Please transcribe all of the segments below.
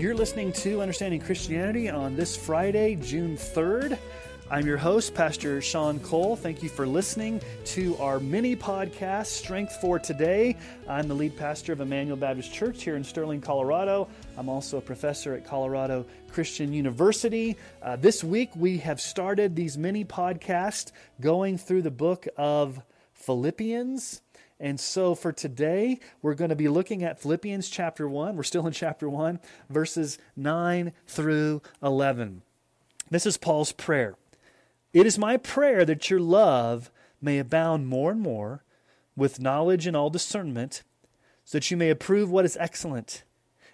You're listening to Understanding Christianity on this Friday, June 3rd. I'm your host, Pastor Sean Cole. Thank you for listening to our mini podcast, Strength for Today. I'm the lead pastor of Emmanuel Baptist Church here in Sterling, Colorado. I'm also a professor at Colorado Christian University. Uh, this week, we have started these mini podcasts going through the book of Philippians. And so for today, we're going to be looking at Philippians chapter 1. We're still in chapter 1, verses 9 through 11. This is Paul's prayer. It is my prayer that your love may abound more and more with knowledge and all discernment, so that you may approve what is excellent,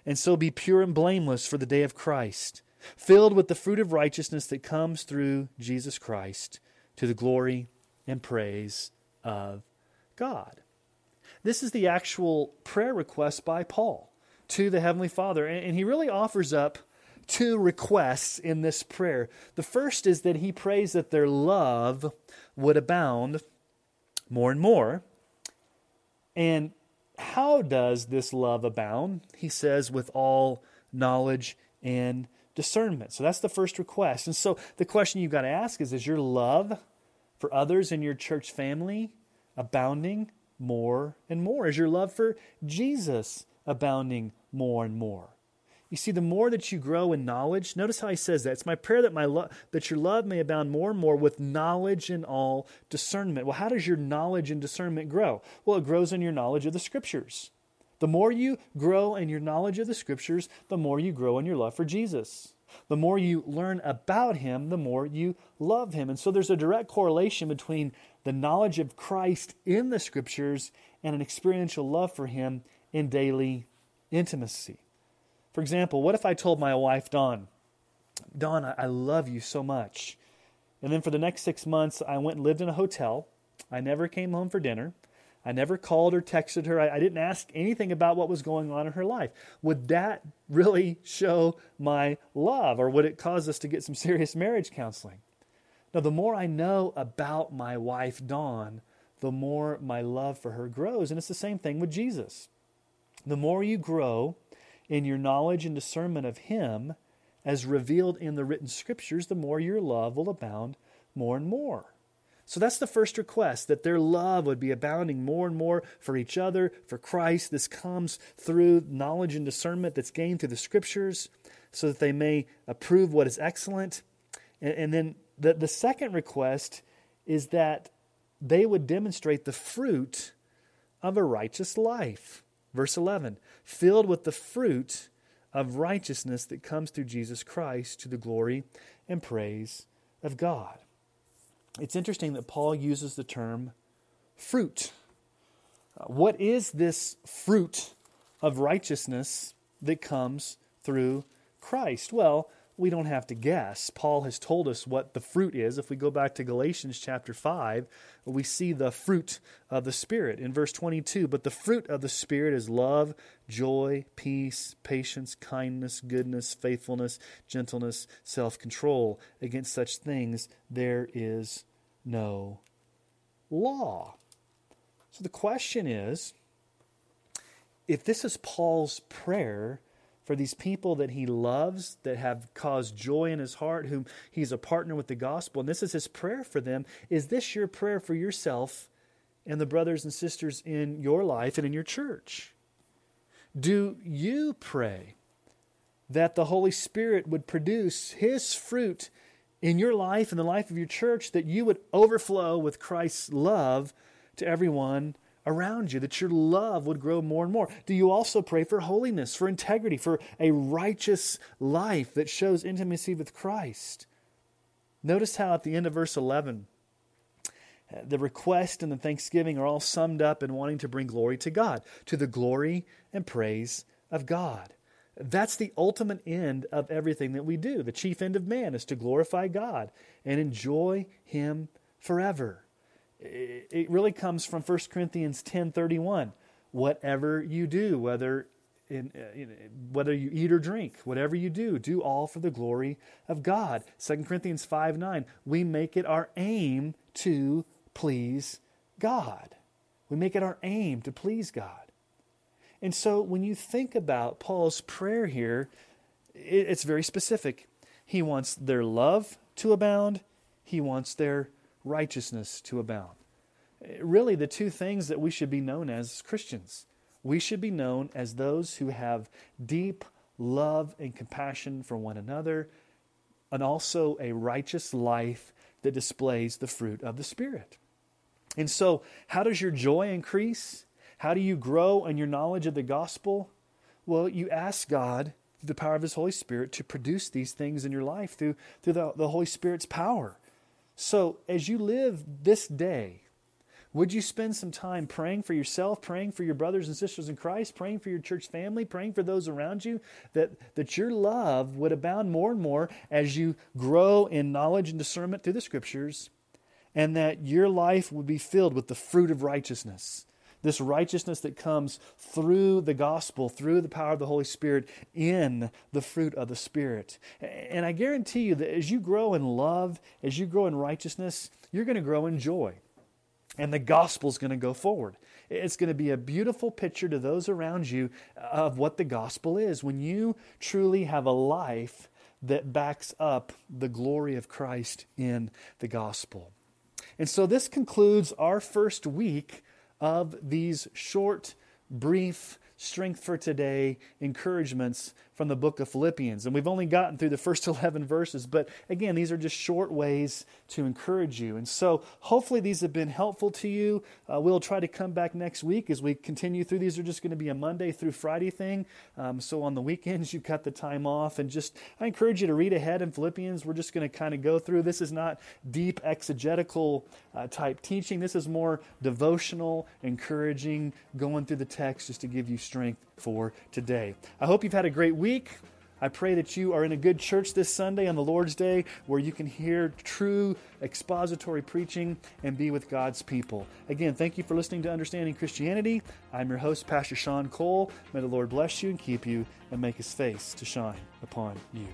and so be pure and blameless for the day of Christ, filled with the fruit of righteousness that comes through Jesus Christ, to the glory and praise of God. This is the actual prayer request by Paul to the Heavenly Father. And he really offers up two requests in this prayer. The first is that he prays that their love would abound more and more. And how does this love abound? He says, with all knowledge and discernment. So that's the first request. And so the question you've got to ask is Is your love for others in your church family abounding more and more? Is your love for Jesus abounding more and more? You see, the more that you grow in knowledge, notice how he says that. It's my prayer that my lo- that your love may abound more and more with knowledge and all discernment. Well, how does your knowledge and discernment grow? Well, it grows in your knowledge of the scriptures. The more you grow in your knowledge of the scriptures, the more you grow in your love for Jesus. The more you learn about him, the more you love him. And so there's a direct correlation between the knowledge of Christ in the scriptures and an experiential love for him in daily intimacy. For example, what if I told my wife, Dawn, Dawn, I love you so much. And then for the next six months, I went and lived in a hotel. I never came home for dinner. I never called or texted her. I, I, didn't ask anything about what was going on in her life. Would that really show my love, or would it cause us to get some serious marriage counseling? Now, the more I know about my wife, Dawn, the more my love for her grows. And it's the same thing with Jesus. The more you grow in your knowledge and discernment of Him, as revealed in the written scriptures, the more your love will abound more and more. So that's the first request that their love would be abounding more and more for each other, for Christ. This comes through knowledge and discernment that's gained through the scriptures, so that they may approve what is excellent. And, and then the, the second request is that they would demonstrate the fruit of a righteous life. Verse 11 filled with the fruit of righteousness that comes through Jesus Christ to the glory and praise of God. It's interesting that Paul uses the term fruit. Uh, what is this fruit of righteousness that comes through Christ? Well, we don't have to guess. Paul has told us what the fruit is. If we go back to Galatians chapter 5, we see the fruit of the Spirit in verse 22. But the fruit of the Spirit is love, joy, peace, patience, kindness, goodness, faithfulness, gentleness, self control. Against such things there is no law. So the question is if this is Paul's prayer, for these people that he loves, that have caused joy in his heart, whom he's a partner with the gospel. And this is his prayer for them. Is this your prayer for yourself and the brothers and sisters in your life and in your church? Do you pray that the Holy Spirit would produce his fruit in your life and the life of your church, that you would overflow with Christ's love to everyone around you, that your love would grow more and more. Do you also pray for holiness, for integrity, for a righteous life that shows intimacy with Christ? Notice how at the end of verse 11, the request and the thanksgiving are all summed up in wanting to bring glory to God, to the glory and praise of God. That's the ultimate end of everything that we do. The chief end of man is to glorify God and enjoy Him forever it really comes from 1 Corinthians 10:31. Whatever you do, whether in, uh, in, whether you eat or drink, whatever you do, do all for the glory of God. 2 Corinthians 5 9, we make it our aim to please God. We make it our aim to please God. And so when you think about Paul's prayer here, it's very specific. He wants their love to abound, He wants their righteousness to abound. Really, the two things that we should be known as Christians. We should be known as those who have deep love and compassion for one another, and also a righteous life that displays the fruit of the Spirit. And so, how does your joy increase? How do you grow in your knowledge of the gospel? Well, you ask God, through the power of His Holy Spirit, to produce these things in your life through, through the, the Holy Spirit's power. So, as you live this day, would you spend some time praying for yourself, praying for your brothers and sisters in Christ, praying for your church family, praying for those around you, that, that your love would abound more and more as you grow in knowledge and discernment through the scriptures, and that your life would be filled with the fruit of righteousness? This righteousness that comes through the gospel, through the power of the Holy Spirit, in the fruit of the Spirit. And I guarantee you that as you grow in love, as you grow in righteousness, you're going to grow in joy and the gospel is going to go forward. It's going to be a beautiful picture to those around you of what the gospel is when you truly have a life that backs up the glory of Christ in the gospel. And so this concludes our first week of these short, brief, strength for today encouragements from the book of Philippians. And we've only gotten through the first 11 verses, but again, these are just short ways to encourage you. And so hopefully these have been helpful to you. Uh, we'll try to come back next week as we continue through. These are just going to be a Monday through Friday thing. Um, so on the weekends, you cut the time off. And just, I encourage you to read ahead in Philippians. We're just going to kind of go through. This is not deep exegetical uh, type teaching, this is more devotional, encouraging, going through the text just to give you strength for today. I hope you've had a great week. I pray that you are in a good church this Sunday on the Lord's Day where you can hear true expository preaching and be with God's people. Again, thank you for listening to Understanding Christianity. I'm your host, Pastor Sean Cole. May the Lord bless you and keep you and make his face to shine upon you.